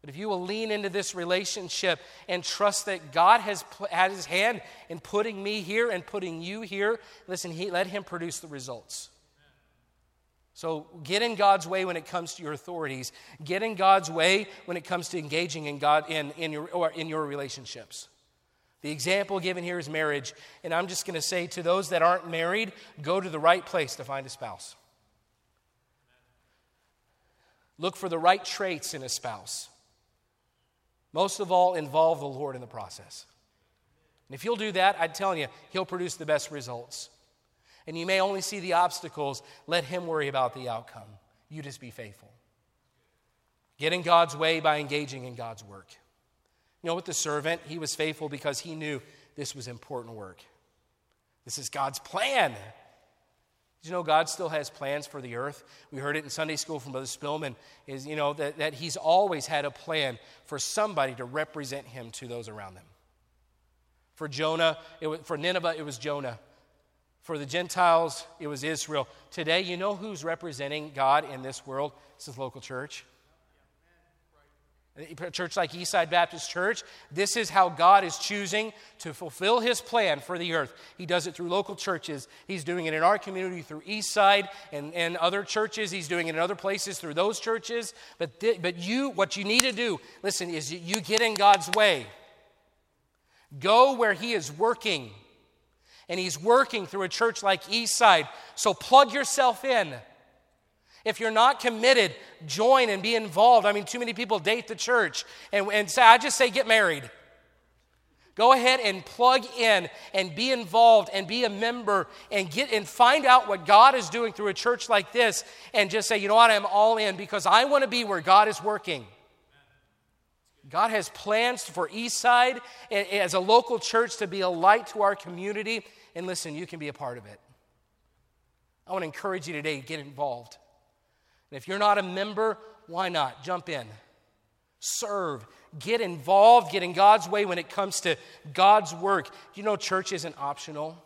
But if you will lean into this relationship and trust that God has had his hand in putting me here and putting you here, listen, he, let him produce the results. So get in God's way when it comes to your authorities. Get in God's way when it comes to engaging in God in, in, your, in your relationships. The example given here is marriage. And I'm just going to say to those that aren't married, go to the right place to find a spouse. Look for the right traits in a spouse. Most of all, involve the Lord in the process. And if you'll do that, I'm telling you, He'll produce the best results. And you may only see the obstacles, let Him worry about the outcome. You just be faithful. Get in God's way by engaging in God's work. You know, with the servant, he was faithful because he knew this was important work. This is God's plan. Did you know God still has plans for the earth? We heard it in Sunday school from Brother Spillman, is, you know, that, that he's always had a plan for somebody to represent him to those around them. For Jonah, it was, for Nineveh, it was Jonah. For the Gentiles, it was Israel. Today, you know who's representing God in this world? This is local church. A church like Eastside Baptist Church, this is how God is choosing to fulfill his plan for the earth. He does it through local churches. He's doing it in our community through Eastside and, and other churches. He's doing it in other places through those churches. But, th- but you, what you need to do, listen, is you get in God's way. Go where he is working. And he's working through a church like Eastside. So plug yourself in. If you're not committed, join and be involved. I mean, too many people date the church and, and say, I just say get married. Go ahead and plug in and be involved and be a member and get and find out what God is doing through a church like this and just say, you know what, I'm all in because I want to be where God is working. God has plans for Eastside as a local church to be a light to our community. And listen, you can be a part of it. I want to encourage you today to get involved. And if you're not a member, why not? Jump in. Serve. Get involved. Get in God's way when it comes to God's work. You know, church isn't optional.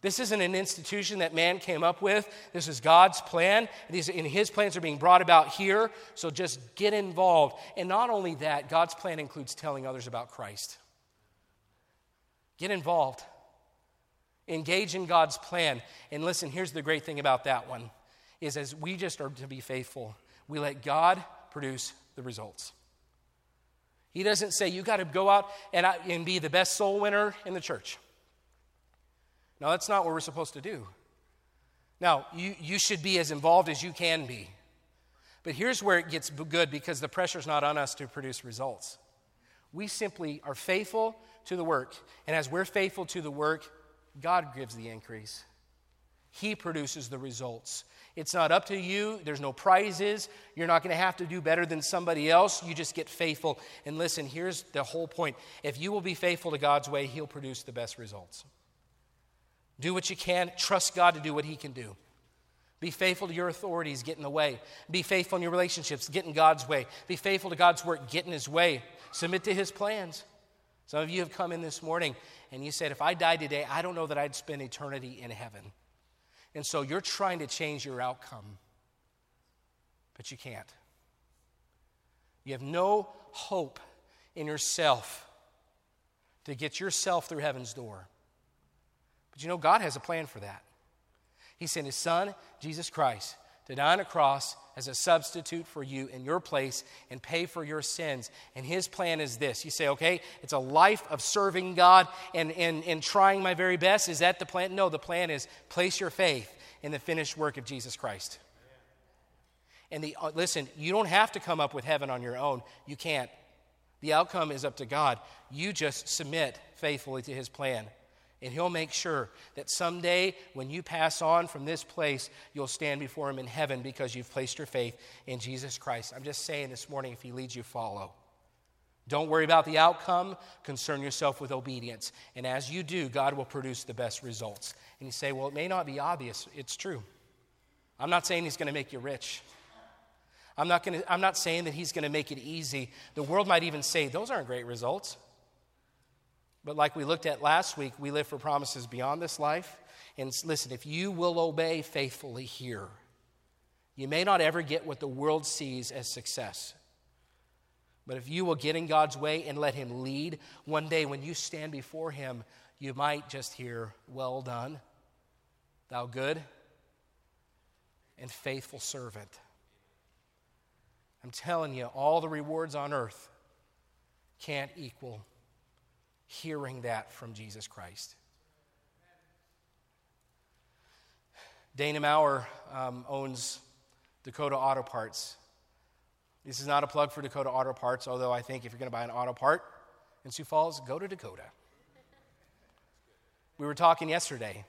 This isn't an institution that man came up with. This is God's plan. And his plans are being brought about here. So just get involved. And not only that, God's plan includes telling others about Christ. Get involved. Engage in God's plan. And listen, here's the great thing about that one is as we just are to be faithful, we let God produce the results. He doesn't say you got to go out and, and be the best soul winner in the church. No, that's not what we're supposed to do. Now, you, you should be as involved as you can be. But here's where it gets good because the pressure's not on us to produce results. We simply are faithful to the work. And as we're faithful to the work, God gives the increase. He produces the results. It's not up to you. There's no prizes. You're not going to have to do better than somebody else. You just get faithful. And listen, here's the whole point. If you will be faithful to God's way, He'll produce the best results. Do what you can. Trust God to do what He can do. Be faithful to your authorities, get in the way. Be faithful in your relationships, get in God's way. Be faithful to God's work, get in His way. Submit to His plans. Some of you have come in this morning and you said, If I died today, I don't know that I'd spend eternity in heaven. And so you're trying to change your outcome, but you can't. You have no hope in yourself to get yourself through heaven's door. But you know, God has a plan for that. He sent His Son, Jesus Christ, to die on a cross as a substitute for you in your place and pay for your sins. And his plan is this. You say, okay, it's a life of serving God and, and, and trying my very best. Is that the plan? No, the plan is place your faith in the finished work of Jesus Christ. And the, uh, listen, you don't have to come up with heaven on your own. You can't. The outcome is up to God. You just submit faithfully to his plan. And He'll make sure that someday when you pass on from this place, you'll stand before Him in heaven because you've placed your faith in Jesus Christ. I'm just saying this morning if He leads you, follow. Don't worry about the outcome, concern yourself with obedience. And as you do, God will produce the best results. And you say, well, it may not be obvious. It's true. I'm not saying He's going to make you rich. I'm not, gonna, I'm not saying that He's going to make it easy. The world might even say, those aren't great results. But like we looked at last week, we live for promises beyond this life. And listen, if you will obey faithfully here, you may not ever get what the world sees as success. But if you will get in God's way and let Him lead, one day when you stand before Him, you might just hear, Well done, thou good and faithful servant. I'm telling you, all the rewards on earth can't equal hearing that from Jesus Christ. Dana Maurer um, owns Dakota Auto Parts. This is not a plug for Dakota Auto Parts, although I think if you're going to buy an auto part in Sioux Falls, go to Dakota. We were talking yesterday,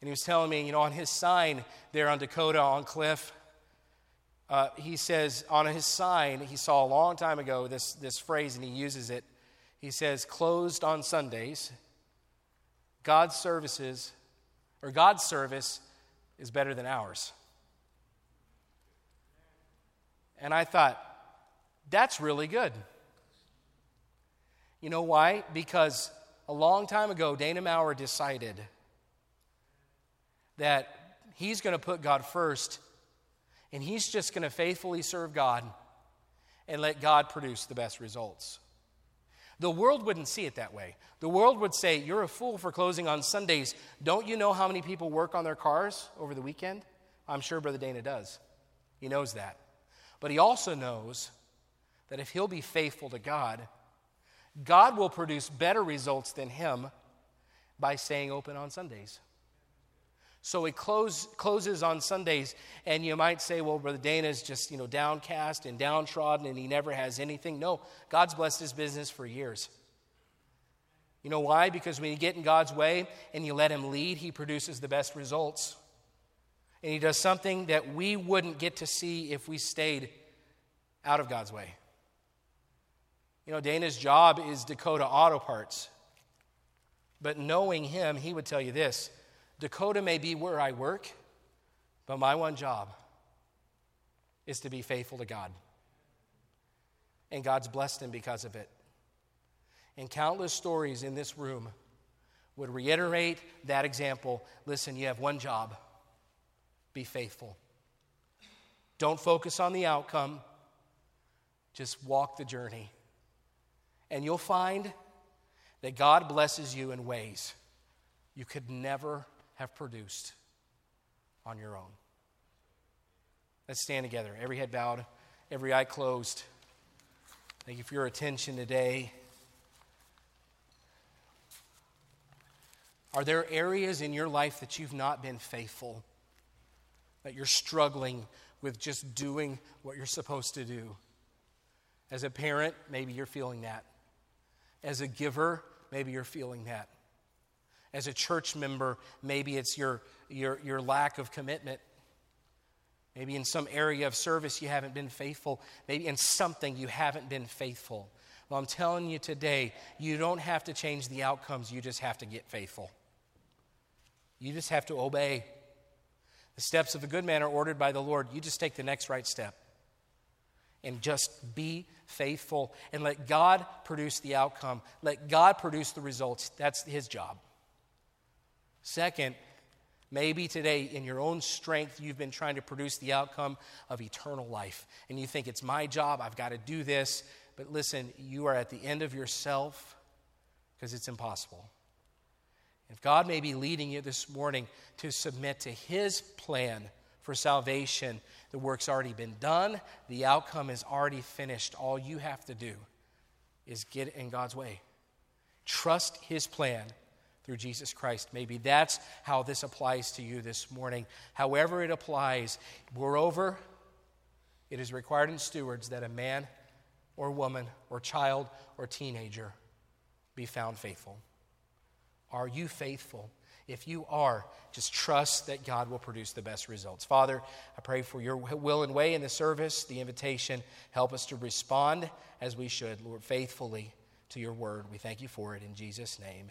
and he was telling me, you know, on his sign there on Dakota on Cliff, uh, he says on his sign, he saw a long time ago this, this phrase, and he uses it he says, closed on Sundays. God's services, or God's service, is better than ours. And I thought, that's really good. You know why? Because a long time ago, Dana Maurer decided that he's going to put God first and he's just going to faithfully serve God and let God produce the best results. The world wouldn't see it that way. The world would say, You're a fool for closing on Sundays. Don't you know how many people work on their cars over the weekend? I'm sure Brother Dana does. He knows that. But he also knows that if he'll be faithful to God, God will produce better results than him by staying open on Sundays. So it close, closes on Sundays, and you might say, well, Brother Dana is just, you know, downcast and downtrodden and he never has anything. No, God's blessed his business for years. You know why? Because when you get in God's way and you let him lead, he produces the best results. And he does something that we wouldn't get to see if we stayed out of God's way. You know, Dana's job is Dakota Auto Parts. But knowing him, he would tell you this Dakota may be where I work, but my one job is to be faithful to God. And God's blessed him because of it. And countless stories in this room would reiterate that example. Listen, you have one job be faithful. Don't focus on the outcome, just walk the journey. And you'll find that God blesses you in ways you could never have produced on your own. Let's stand together, every head bowed, every eye closed. Thank you for your attention today. Are there areas in your life that you've not been faithful? That you're struggling with just doing what you're supposed to do? As a parent, maybe you're feeling that. As a giver, maybe you're feeling that. As a church member, maybe it's your, your, your lack of commitment. Maybe in some area of service you haven't been faithful. Maybe in something you haven't been faithful. Well, I'm telling you today, you don't have to change the outcomes, you just have to get faithful. You just have to obey. The steps of a good man are ordered by the Lord. You just take the next right step and just be faithful and let God produce the outcome. Let God produce the results. That's His job. Second, maybe today in your own strength you've been trying to produce the outcome of eternal life and you think it's my job, I've got to do this. But listen, you are at the end of yourself because it's impossible. If God may be leading you this morning to submit to His plan for salvation, the work's already been done, the outcome is already finished. All you have to do is get in God's way. Trust His plan through Jesus Christ. Maybe that's how this applies to you this morning. However, it applies. Moreover, it is required in stewards that a man or woman or child or teenager be found faithful. Are you faithful? If you are, just trust that God will produce the best results. Father, I pray for your will and way in the service, the invitation. Help us to respond as we should, Lord, faithfully to your word. We thank you for it in Jesus' name.